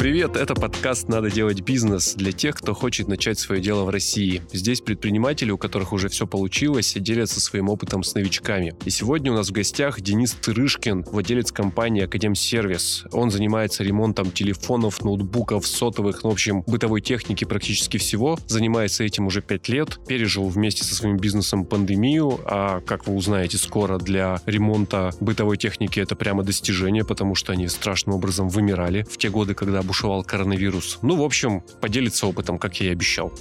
Привет, это подкаст «Надо делать бизнес» для тех, кто хочет начать свое дело в России. Здесь предприниматели, у которых уже все получилось, делятся своим опытом с новичками. И сегодня у нас в гостях Денис Тырышкин, владелец компании Академсервис. Он занимается ремонтом телефонов, ноутбуков, сотовых, ну, в общем, бытовой техники практически всего. Занимается этим уже пять лет, пережил вместе со своим бизнесом пандемию, а, как вы узнаете скоро, для ремонта бытовой техники это прямо достижение, потому что они страшным образом вымирали в те годы, когда бушевал коронавирус. Ну, в общем, поделиться опытом, как я и обещал.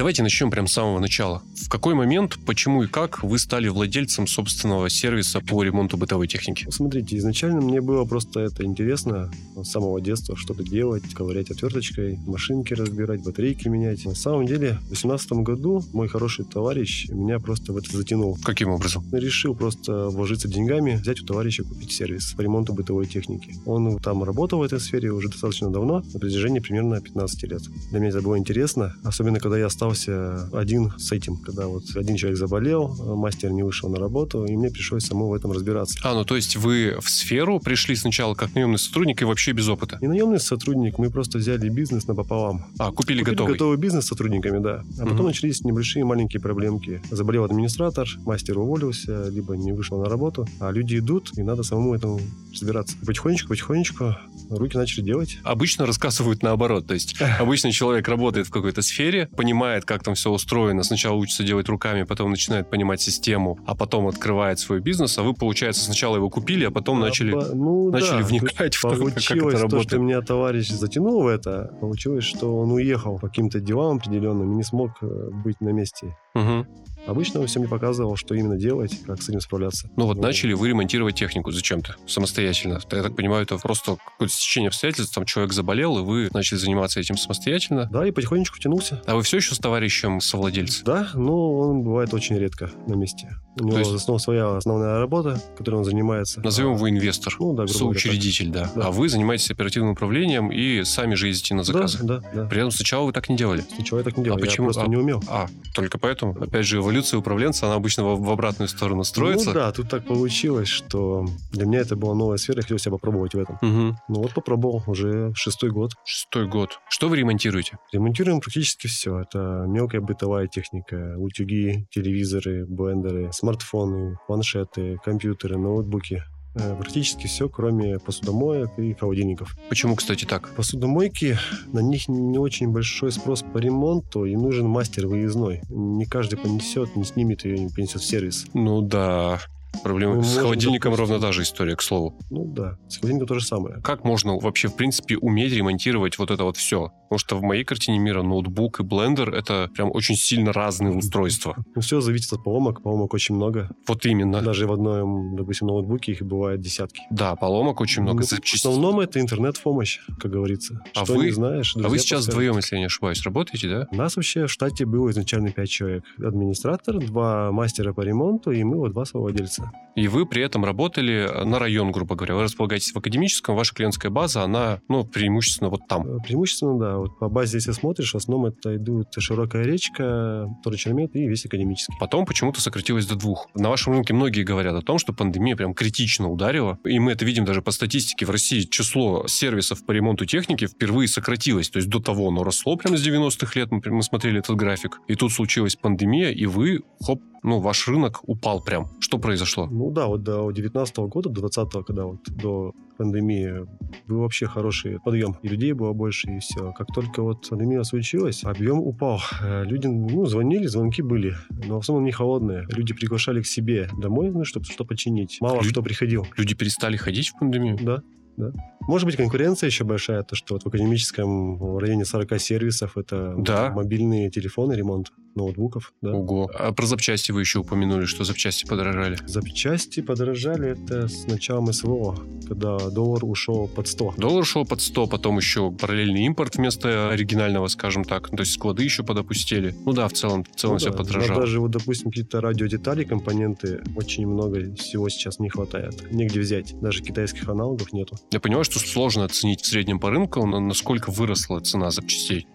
Давайте начнем прямо с самого начала. В какой момент, почему и как вы стали владельцем собственного сервиса по ремонту бытовой техники? Смотрите, изначально мне было просто это интересно с самого детства что-то делать, ковырять отверточкой, машинки разбирать, батарейки менять. На самом деле, в 2018 году мой хороший товарищ меня просто в это затянул. Каким образом? Решил просто вложиться деньгами, взять у товарища купить сервис по ремонту бытовой техники. Он там работал в этой сфере уже достаточно давно, на протяжении примерно 15 лет. Для меня это было интересно, особенно когда я остался один с этим, когда вот один человек заболел, мастер не вышел на работу, и мне пришлось самому в этом разбираться. А, ну то есть вы в сферу пришли сначала как наемный сотрудник и вообще без опыта? Не наемный сотрудник, мы просто взяли бизнес напополам. А, купили, Купили готовый? готовый бизнес с сотрудниками, да. А потом Мгм. начались небольшие маленькие проблемки. Заболел администратор, мастер уволился, либо не вышел на работу, а люди идут, и надо самому этому разбираться. Потихонечку, потихонечку руки начали делать. Обычно рассказывают наоборот. То есть обычно человек работает в какой-то сфере, понимает, как там все устроено, сначала учится делать руками, потом начинает понимать систему, а потом открывает свой бизнес, а вы, получается, сначала его купили, а потом начали... А, по- ну, начали да, вникать в то, как- это Получилось то, работает. что меня товарищ затянул в это, получилось, что он уехал по каким-то делам определенным и не смог э, быть на месте. Мгм. Обычно он всем не показывал, что именно делать, как с этим справляться. Ну вот начали вы ремонтировать технику зачем-то, самостоятельно. Я так понимаю, это просто какое-то стечение обстоятельств, там человек заболел, и вы начали заниматься этим самостоятельно. Да, и потихонечку тянулся. А вы все еще с товарищем совладельцем? Да, но он бывает очень редко на месте. У него есть- снова своя основная работа, которой он занимается. Назовем его инвестор, Ну да, соучредитель, да. Да. А вы занимаетесь оперативным управлением и сами же ездите на заказы. Да, да, да. При этом сначала вы так не делали. Ничего я так не делал, я почему? просто А- не умел. А, только поэтому? Опять же, эволюция управленца, она обычно в, в обратную сторону строится. Ну да, тут так получилось, что для меня это была новая сфера, я хотел себя попробовать в этом. Мгм. Ну вот попробовал, уже шестой год. Шестой год. Что вы ремонтируете? Ремонтируем практически все. Это мелкая бытовая техника, утюги, телевизоры, блендеры, смартфоны, планшеты, компьютеры, ноутбуки. Э, Практически все, кроме посудомоек и холодильников. Почему, кстати, так? Посудомойки, на них не очень большой спрос по ремонту, и нужен мастер выездной. Не каждый понесет, не снимет ее, не понесет в сервис. Ну да. Проблема Мы с холодильником допустим- ровно та же история, к слову. Ну да, с холодильником то же самое. Как можно вообще, в принципе, уметь ремонтировать вот это вот все? Потому что в моей картине мира ноутбук и блендер — это прям очень сильно разные устройства. Ну, все зависит от поломок. Поломок очень много. Вот именно. Даже в одном, допустим, ноутбуке их бывает десятки. Да, поломок очень много Ну, в основном это интернет-помощь, как говорится. А Что вы- не знаешь, А вы сейчас подскажут. вдвоем, если я не ошибаюсь, работаете, да? У нас вообще в штате было изначально пять человек. Администратор, два мастера по ремонту, и мы вот два совладельца. 감사합니다. И вы при этом работали на район, грубо говоря. Вы располагаетесь в академическом, ваша клиентская база, она, ну, преимущественно вот там. Э, Преимущественно, да, вот по базе, если смотришь, в основном это идут широкая речка, второй чермет и весь академический. Потом почему-то сократилось до двух. На вашем рынке многие говорят о том, что пандемия прям критично ударила. И мы это видим даже по статистике. В России число сервисов по ремонту техники впервые сократилось. То есть до того оно росло прямо с 90-х лет. Мы, мы смотрели этот график. И тут случилась пандемия, и вы, хоп, ну, ваш рынок упал прям. Что произошло? Ну да, вот до 19 года, до 20 когда вот до пандемии был вообще хороший подъем. И людей было больше, и все. Как только вот пандемия случилась, объем упал. Э, Люди, ну, звонили, звонки были, но в основном не холодные. Люди приглашали к себе домой, ну, чтобы что починить. Мало Лю- кто приходил. Люди перестали ходить в пандемию? Да, да. Может быть, конкуренция еще большая, то, что вот в академическом районе 40 сервисов это Да. мобильные телефоны, ремонт ноутбуков, да. Ого. А про запчасти вы еще упомянули, что запчасти подорожали. Запчасти подорожали это с началом СВО, когда доллар ушел под 100. Доллар шел под 100, потом еще параллельный импорт вместо оригинального, скажем так. То есть склады еще подопустили. Ну да, в целом, в целом Ну все да, подорожало. но даже вот, допустим, какие-то радиодетали, компоненты, очень много всего сейчас не хватает. Негде взять. Даже китайских аналогов нету. Я понимаю, что сложно оценить в среднем по рынку, насколько выросла цена запчастей.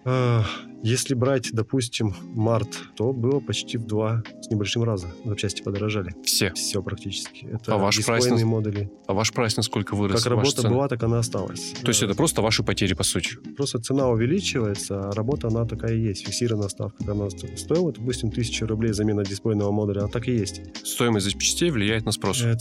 Если брать, допустим, март, то было почти в два с небольшим раза. Запчасти подорожали. Все. Все практически. Это А ваш прайс на- модули. А ваш прайс насколько вырос? Как работа цена? была, так она осталась. То есть Э, это просто ваши потери, по сути. Просто цена увеличивается, а работа она такая и есть. Фиксированная ставка. Когда она сто- стоила, допустим, 1000 рублей замена дисплейного модуля, она так и есть. Стоимость запчастей влияет на спрос. Э,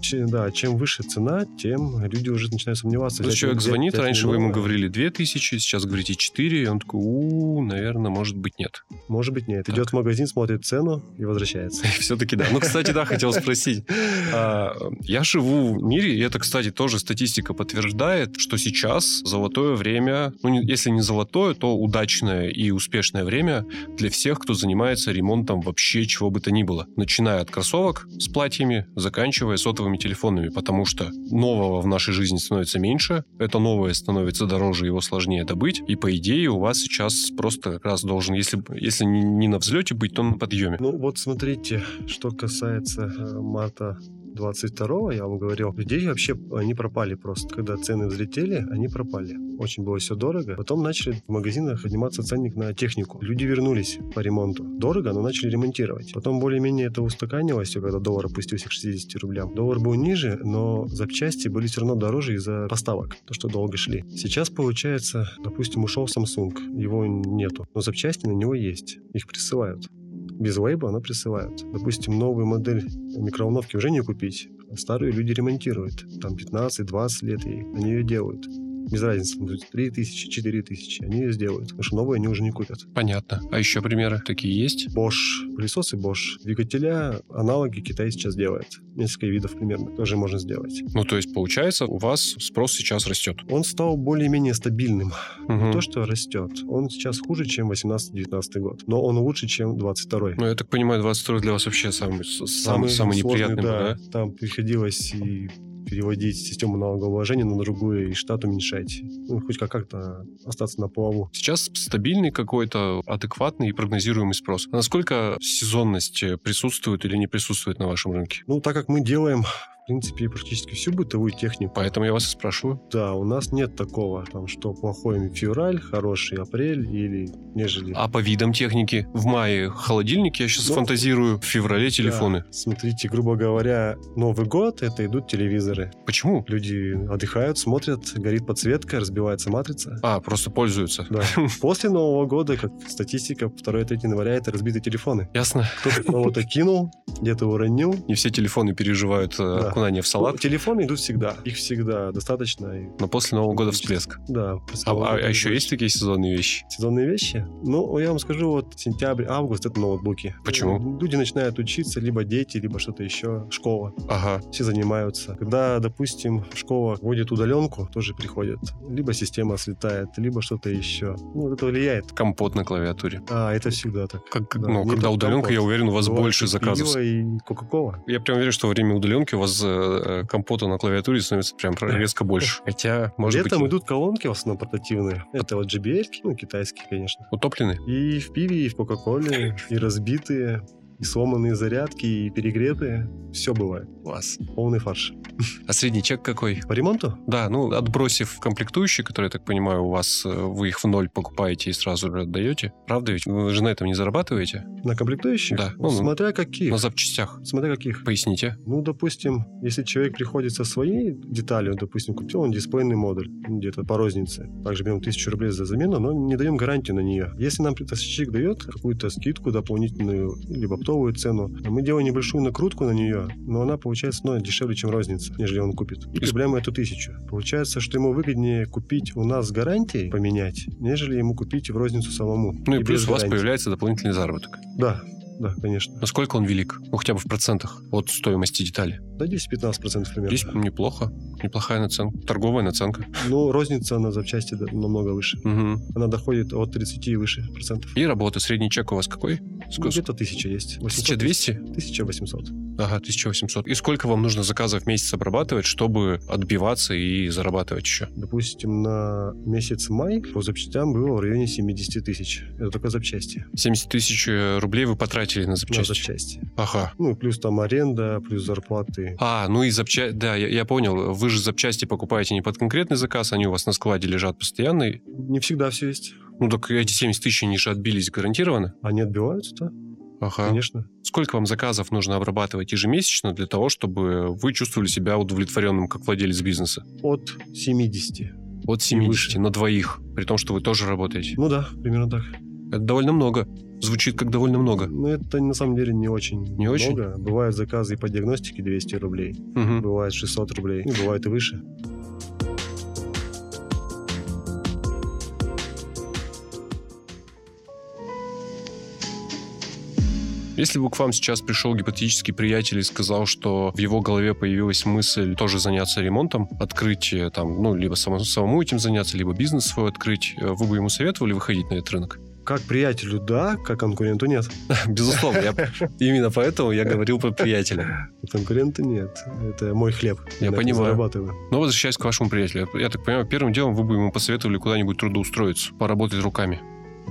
че- да, чем выше цена, тем люди уже начинают сомневаться. То есть человек звонит, раньше вы ему говорили 2000, сейчас говорите 4, и он такой, у, наверное, может быть, нет. Может быть, нет. Так. Идет в магазин, смотрит цену и возвращается. Все-таки да. Ну, кстати, да, хотел спросить. А, Я живу в мире, и это, кстати, тоже статистика подтверждает, что сейчас золотое время, ну, если не золотое, то удачное и успешное время для всех, кто занимается ремонтом вообще чего бы то ни было. Начиная от кроссовок с платьями, заканчивая сотовыми телефонами, потому что нового в нашей жизни становится меньше, это новое становится дороже, его сложнее добыть, и по идее у вас сейчас просто как раз должен, если, если не не на взлете быть, то на подъеме. Ну вот смотрите, что касается э, марта 22 я вам говорил, людей вообще они пропали просто. Когда цены взлетели, они пропали. Очень было все дорого. Потом начали в магазинах подниматься ценник на технику. Люди вернулись по ремонту. Дорого, но начали ремонтировать. Потом более-менее это устаканилось, когда доллар опустился к 60 рублям. Доллар был ниже, но запчасти были все равно дороже из-за поставок, то, что долго шли. Сейчас, получается, допустим, ушел Samsung, его нету, но запчасти на него есть, их присылают без лейбла, но присылают. Допустим, новую модель микроволновки уже не купить, а старые люди ремонтируют. Там 15-20 лет, и они ее делают. Без разницы, будет 3 тысячи, 4 тысячи, они ее сделают, потому что новые они уже не купят. Понятно. А еще примеры такие есть? Bosch, пылесосы Bosch, двигателя, аналоги Китай сейчас делает. Несколько видов примерно тоже можно сделать. Ну, то есть, получается, у вас спрос сейчас растет. Он стал более-менее стабильным. Мгм. То, что растет, он сейчас хуже, чем 18-19 год, но он лучше, чем 22 Ну, я так понимаю, 22 для вас вообще самый, самый, самый, сложный, неприятный был, да? Там приходилось и переводить систему налогообложения на другую и штат уменьшать. Ну, хоть как- как-то остаться на плаву. Сейчас стабильный какой-то, адекватный и прогнозируемый спрос. А Насколько сезонность э, присутствует или не присутствует на вашем рынке? Ну, так как мы делаем, в принципе, практически всю бытовую технику, Поэтому я вас и спрашиваю. да, у нас нет такого, там, что плохой февраль, хороший апрель или нежели... А по видам техники? В мае холодильник, я сейчас Ну, фантазирую, в феврале телефоны. Да, смотрите, грубо говоря, Новый год — это идут телевизоры. Почему? Люди отдыхают, смотрят, горит подсветка, разбивается матрица. А, просто пользуются. Да. После Нового года, как статистика, 2-3 января это разбитые телефоны. Ясно. Кто-то кого-то кинул, где-то уронил. Не все телефоны переживают э, Да. Окунание в салат, телефоны идут всегда. Их всегда достаточно. но после Нового года всплеск. Да. А, а- а еще есть такие сезонные вещи? Сезонные вещи? Ну, я вам скажу, вот сентябрь, август — это ноутбуки. Почему? Люди начинают учиться, либо дети, либо что-то еще. Школа. Ага. Все занимаются. Когда, допустим, школа вводит удаленку, тоже приходят. Либо система слетает, либо что-то еще. Ну, вот это влияет. Компот на клавиатуре. А, это всегда так. Как, Да, ну, не когда удаленка, я компот. уверен, у вас Бывает больше заказов. и Кока-кола. Я прям уверен, что во время удаленки у вас э, э, компота на клавиатуре становится прям резко больше. Хотя, может Летом быть, идут колонки в основном портативные. Это вот JBL, ну, китайские, конечно. утоплены. И в пиве, и в Кока-Коле, и разбитые, и сломанные зарядки, и перегретые. Все бывает. Класс. Полный фарш. А средний чек какой? По ремонту? Да, ну, отбросив комплектующие, которые, я так понимаю, у вас, э, вы их в ноль покупаете и сразу же отдаете. Правда ведь? Вы же на этом не зарабатываете? На комплектующих? Да. Ну, Ну, смотря каких. На запчастях. Смотря каких. Поясните. Ну, допустим, если человек приходит со своей деталью, допустим, купил он дисплейный модуль где-то по рознице, также берем 1000 рублей за замену, но не даем гарантию на нее. Если нам поставщик дает какую-то скидку дополнительную, либо оптовую цену, мы делаем небольшую накрутку на нее, но она получается ну, дешевле, чем розница, нежели он купит. И прибавляем эту тысячу. Получается, что ему выгоднее купить у нас с гарантией, поменять, нежели ему купить в розницу самому. Ну и, без плюс у вас гарантии. появляется дополнительный заработок. Да, да, конечно. Насколько он велик? Ну, хотя бы в процентах от стоимости детали. Да 10-15% примерно. Здесь неплохо. Неплохая наценка. Торговая наценка. Ну, розница на запчасти намного выше. Мгм. Она доходит от 30 и выше процентов. И работа. Средний чек у вас какой? Сколько? Где-то тысяча есть. 800 1200? 1800. Ага, 1800. И сколько вам нужно заказов в месяц обрабатывать, чтобы отбиваться и зарабатывать еще? Допустим, на месяц май по запчастям было в районе 70 тысяч. Это только запчасти. 70 тысяч э, рублей вы потратили на На запчасти? запчасти. Ага. Ну, плюс там аренда, плюс зарплаты. А, ну и запчасти... Да, я, я понял. Вы же запчасти покупаете не под конкретный заказ, они у вас на складе лежат постоянно. Не всегда все есть. Ну так эти 70 тысяч, они же отбились гарантированно? Они отбиваются-то, Ага. конечно. Сколько вам заказов нужно обрабатывать ежемесячно для того, чтобы вы чувствовали себя удовлетворенным как владелец бизнеса? От 70. От 70 выше. на двоих, при том, что вы тоже работаете. Ну да, примерно так. Это довольно много. Звучит как довольно много. Но это на самом деле не очень Не очень? много. Бывают заказы и по диагностике 200 рублей. Мгм. Бывает 600 рублей. И бывает и выше. Если бы к вам сейчас пришел гипотетический приятель и сказал, что в его голове появилась мысль тоже заняться ремонтом, открыть там, ну, либо само- самому этим заняться, либо бизнес свой открыть, э, вы бы ему советовали выходить на этот рынок? Как приятелю да, как конкуренту нет. Безусловно, я- именно поэтому я говорил про приятеля. Конкурента нет. Это мой хлеб. Я понимаю. Зарабатываю. Но возвращаясь к вашему приятелю, я так понимаю, первым делом вы бы ему посоветовали куда-нибудь трудоустроиться, поработать руками.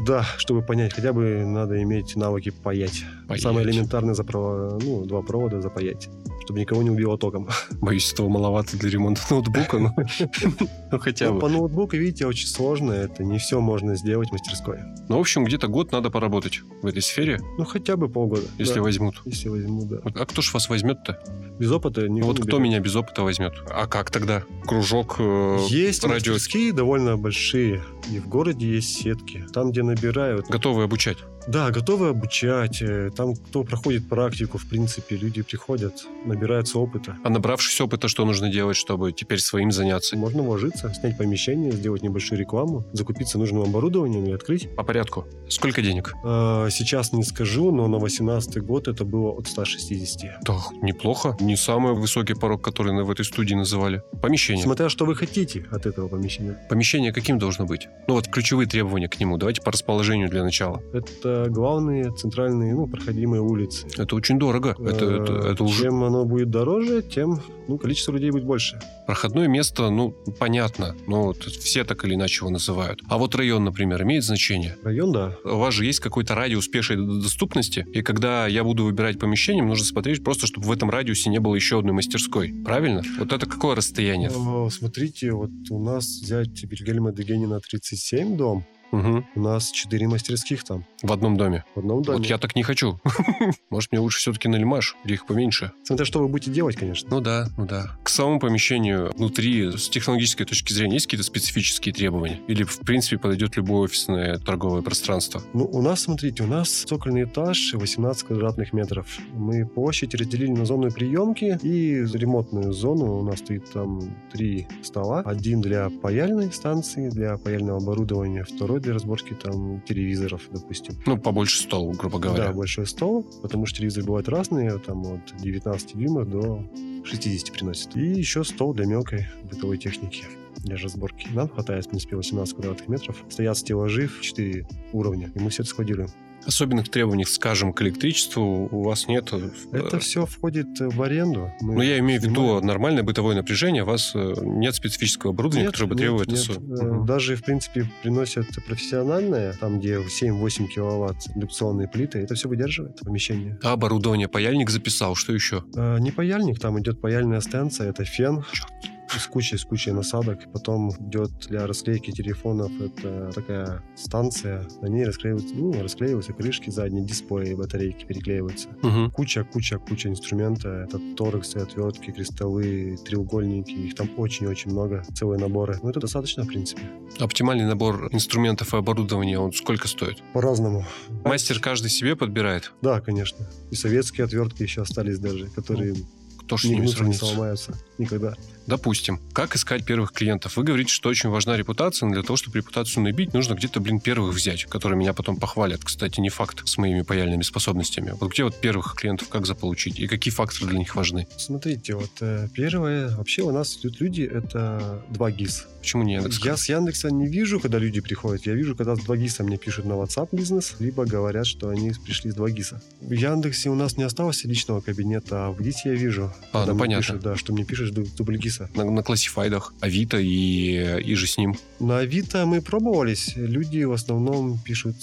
Да, чтобы понять, хотя бы надо иметь навыки паять. Паять. Самое элементарное за право- ну, два провода запаять, чтобы никого не убило током. Боюсь, этого маловато для ремонта ноутбука, но ну, хотя Ну, бы. по ноутбуку, видите, очень сложно. Это не все можно сделать в мастерской. Ну, в общем, где-то год надо поработать в этой сфере, Ну, хотя бы полгода. если возьмут. Если возьму, да. А кто ж вас возьмет-то? Без опыта Ну, Вот не кто меня без опыта возьмет? А как тогда? Кружок э, Есть мастерские довольно большие. И в городе есть сетки. Там, где набирают. готовы обучать? Да, готовы обучать. э, Там, кто проходит практику, в принципе, люди приходят, набираются опыта. А набравшись опыта, что нужно делать, чтобы теперь своим заняться? Можно вложиться, снять помещение, сделать небольшую рекламу, закупиться нужным оборудованием и открыть. По порядку. Сколько денег? Э, Сейчас не скажу, но на 18 год это было от 160. Да, неплохо. Не самый высокий порог, который в этой студии называли. Помещение. Смотря что вы хотите от этого помещения. Помещение каким должно быть? Ну вот ключевые требования к нему. Давайте по расположению для начала. Это главные центральные, ну, проходимые улицы. Это очень дорого. Это, это, Э, это уже Чем оно будет дороже, тем ну, количество людей будет больше. проходное место, ну, понятно. Ну, вот все так или иначе его называют. А вот район, например, имеет значение? Район, да. У вас же есть какой-то радиус пешей доступности, и когда я буду выбирать помещение, мне нужно смотреть просто, чтобы в этом радиусе не было еще одной мастерской. Правильно? Вот это какое расстояние? О, смотрите, вот у нас взять Вильгельма Дегенина 37 дом, Мгм. у нас 4 мастерских там В одном доме. в одном доме. Вот я так не хочу. Может, мне лучше все-таки на Лимаш, где их поменьше? Смотря что вы будете делать, конечно. Ну да, ну да. К самому помещению внутри, с технологической точки зрения, есть какие-то специфические требования? Или, в принципе, подойдет любое офисное торговое пространство? Ну, у нас, смотрите, у нас цокольный этаж 18 квадратных метров. Мы площадь разделили на зону приемки и ремонтную зону. У нас стоит там три стола. Один для паяльной станции, для паяльного оборудования, второй для разборки там телевизоров, допустим. Ну, побольше стол, грубо говоря. Да, большой стол, потому что телевизоры бывают разные, там от 19 дюймов до 60 приносит. И еще стол для мелкой бытовой техники для разборки. Нам хватает, в принципе, 18 квадратных метров. Стоят стеллажи в 4 уровня, и мы все это складируем. Особенных требований, скажем, к электричеству у вас нет. Это все входит в аренду. Мы Ну, я имею в виду нормальное бытовое напряжение. У вас э, нет специфического оборудования, Нет, которое бы нет, требовало нет. Э, Мгм. Даже, в принципе, приносят профессиональное, там, где 7-8 киловатт индукционные плиты, это все выдерживает помещение. А оборудование паяльник записал. Что еще? Э, Не паяльник, там идет паяльная станция, это фен. Чёрт. С кучей, с кучей насадок. Потом идет для расклейки телефонов это такая станция. На ней расклеиваются, ну, расклеиваются крышки задние, дисплеи, батарейки переклеиваются. Мгм. Куча, куча, куча инструмента. Это торексы, отвертки, крестовые, треугольники. Их там очень-очень много. Целые наборы. Ну, это достаточно, в принципе. Оптимальный набор инструментов и оборудования, он сколько стоит? По-разному. Мастер каждый себе подбирает. Да, конечно. И советские отвертки еще остались даже, которые Кто ж с не ними не сломаются. Никогда. Допустим. Как искать первых клиентов? Вы говорите, что очень важна репутация, но для того, чтобы репутацию набить, нужно где-то, блин, первых взять, которые меня потом похвалят. Кстати, не факт с моими паяльными способностями. Вот где вот первых клиентов как заполучить? И какие факторы для них важны? Смотрите, вот э, первое, вообще у нас тут люди, это два ГИС. Почему не Яндекс? Я с Яндекса не вижу, когда люди приходят. Я вижу, когда с 2GIS мне пишут на WhatsApp бизнес, либо говорят, что они пришли с 2GIS. В Яндексе у нас не осталось личного кабинета, а в ГИСе я вижу. А, ну понятно. Пишут, да, что мне пишешь с дубльгиса. На, на классифайдах, Авито и, и же с ним. На Авито мы пробовались. Люди в основном пишут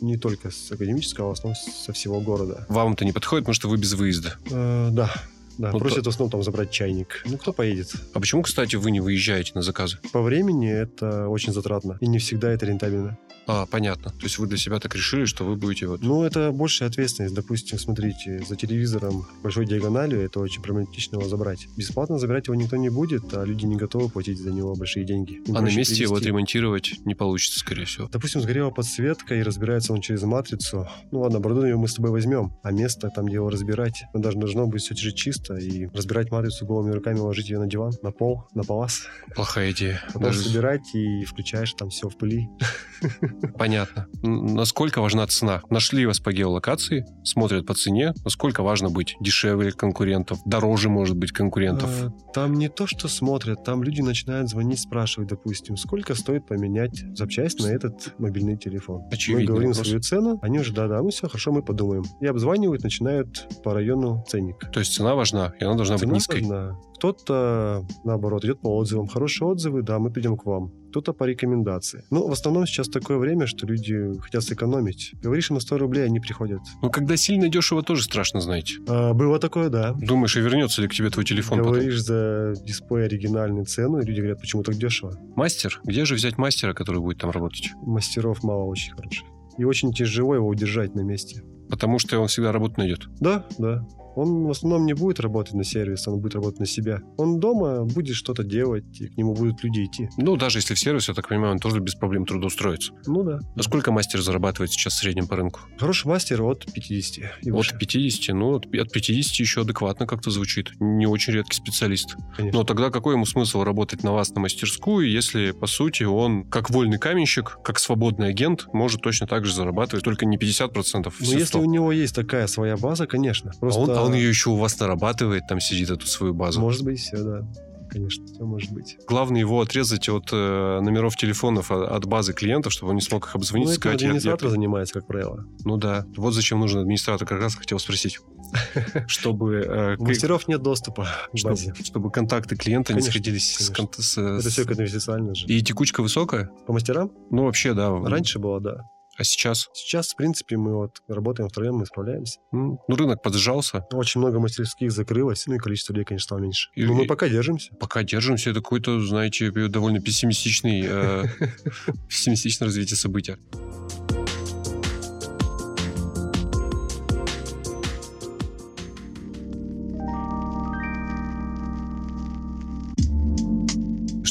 не только с академического, а в основном со всего города. Вам это не подходит, потому что вы без выезда. Э, да. Да, Ну, просят в основном там забрать чайник. Ну, кто поедет? А почему, кстати, вы не выезжаете на заказы? По времени это очень затратно. И не всегда это рентабельно. А, понятно. То есть вы для себя так решили, что вы будете вот... Ну, это большая ответственность. Допустим, смотрите, за телевизором большой диагональю это очень проблематично его забрать. Бесплатно забирать его никто не будет, а люди не готовы платить за него большие деньги. Им а на месте его привезти. отремонтировать не получится, скорее всего. Допустим, сгорела подсветка и разбирается он через матрицу. Ну ладно, оборудование мы с тобой возьмем, а место там, где его разбирать, ну, даже должно быть все же чисто. И разбирать матрицу голыми руками, ложить ее на диван, на пол, на палас. Плохая идея. Потом Даже- собирать и включаешь там все в пыли. Понятно. Насколько важна цена? Нашли вас по геолокации, смотрят по цене. Насколько важно быть дешевле конкурентов, дороже, может быть, конкурентов? А, Там не то, что смотрят, там люди начинают звонить, спрашивать, допустим, сколько стоит поменять запчасть на этот мобильный телефон. Очевидный мы говорим вопрос. свою цену, они уже, да-да, ну все, хорошо, мы подумаем. И обзванивают, начинают по району ценник. То есть цена важна, и она должна быть Цена низкой. важна. Кто-то, наоборот, идет по отзывам. Хорошие отзывы, да, мы придем к вам. Кто-то по рекомендации. Ну, в основном сейчас такое время, что люди хотят сэкономить. Говоришь им на 100 рублей, они приходят. Ну, когда сильно дешево, тоже страшно, знаете. А, было такое, да. Думаешь, и вернется ли к тебе твой телефон потом? Говоришь за дисплей оригинальную цену, и люди говорят, почему так дешево. Мастер? Где же взять мастера, который будет там работать? Мастеров мало очень хороших. И очень тяжело его удержать на месте. Потому что он всегда работу найдет. Да, да. Он в основном не будет работать на сервис, он будет работать на себя. Он дома будет что-то делать, и к нему будут люди идти. Ну, даже если в сервис, я так понимаю, он тоже без проблем трудоустроится. Ну да. А сколько мастер зарабатывает сейчас в среднем по рынку? Хороший мастер от 50 и выше. От 50, ну, от, от 50 еще адекватно как-то звучит. Не очень редкий специалист. Конечно. Но тогда какой ему смысл работать на вас на мастерскую, если, по сути, он, как вольный каменщик, как свободный агент, может точно так же зарабатывать, только не 50%, Но все Ну, если 100%. у него есть такая своя база, конечно. А Просто он, а он ее еще у вас нарабатывает, там сидит эту свою базу. может быть все, да. Конечно, все может быть. Главное его отрезать от э, номеров телефонов, а- от базы клиентов, чтобы он не смог их обзвонить Ну, и это сказать, я- я- администратор занимается, как правило. Ну да. Вот зачем нужен администратор, как раз хотел спросить. Чтобы, э, У мастеров нет доступа к базе. чтобы контакты клиента не сходились с, Это все конфиденциально же. И текучка высокая? По мастерам? Ну, вообще, да. Раньше было, да. А сейчас? Сейчас, в принципе, мы вот работаем втроем, мы справляемся. Ну, рынок поджался. Очень много мастерских закрылось, ну и количество людей, конечно, стало меньше. И- Но мы пока держимся. Пока держимся, это какой-то, знаете, довольно пессимистичный, э, пессимистичное развитие события.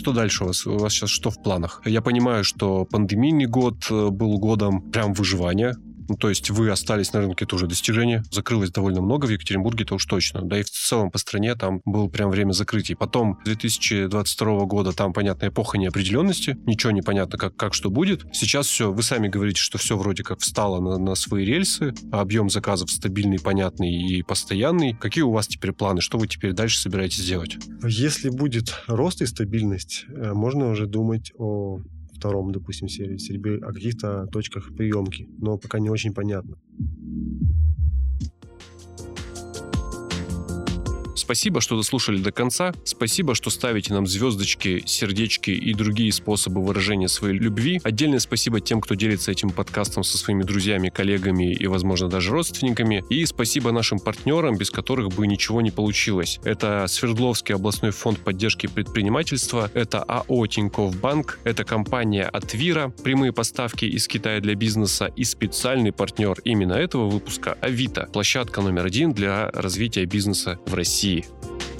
Что дальше у вас? У вас сейчас что в планах? Я понимаю, что пандемийный год э, был годом прям выживания. Ну, то есть вы остались на рынке, это уже достижение. Закрылось довольно много в Екатеринбурге, это уж точно. Да и в целом по стране там было прям время закрытий. Потом 2022 года там, понятно, эпоха неопределенности. Ничего не понятно, как, как что будет. Сейчас все, вы сами говорите, что все вроде как встало на, на свои рельсы. Объем заказов стабильный, понятный и постоянный. Какие у вас теперь планы? Что вы теперь дальше собираетесь делать? Если будет рост и стабильность, э, можно уже думать о втором, допустим, сервисе, либо о каких-то точках приемки. Но пока не очень понятно. Спасибо, что дослушали до конца. Спасибо, что ставите нам звездочки, сердечки и другие способы выражения своей любви. Отдельное спасибо тем, кто делится этим подкастом со своими друзьями, коллегами и, возможно, даже родственниками. И спасибо нашим партнерам, без которых бы ничего не получилось. Это Свердловский областной фонд поддержки предпринимательства, это АО Тинькофф Банк, это компания Атвира, прямые поставки из Китая для бизнеса и специальный партнер именно этого выпуска Авито, площадка номер один для развития бизнеса в России. you.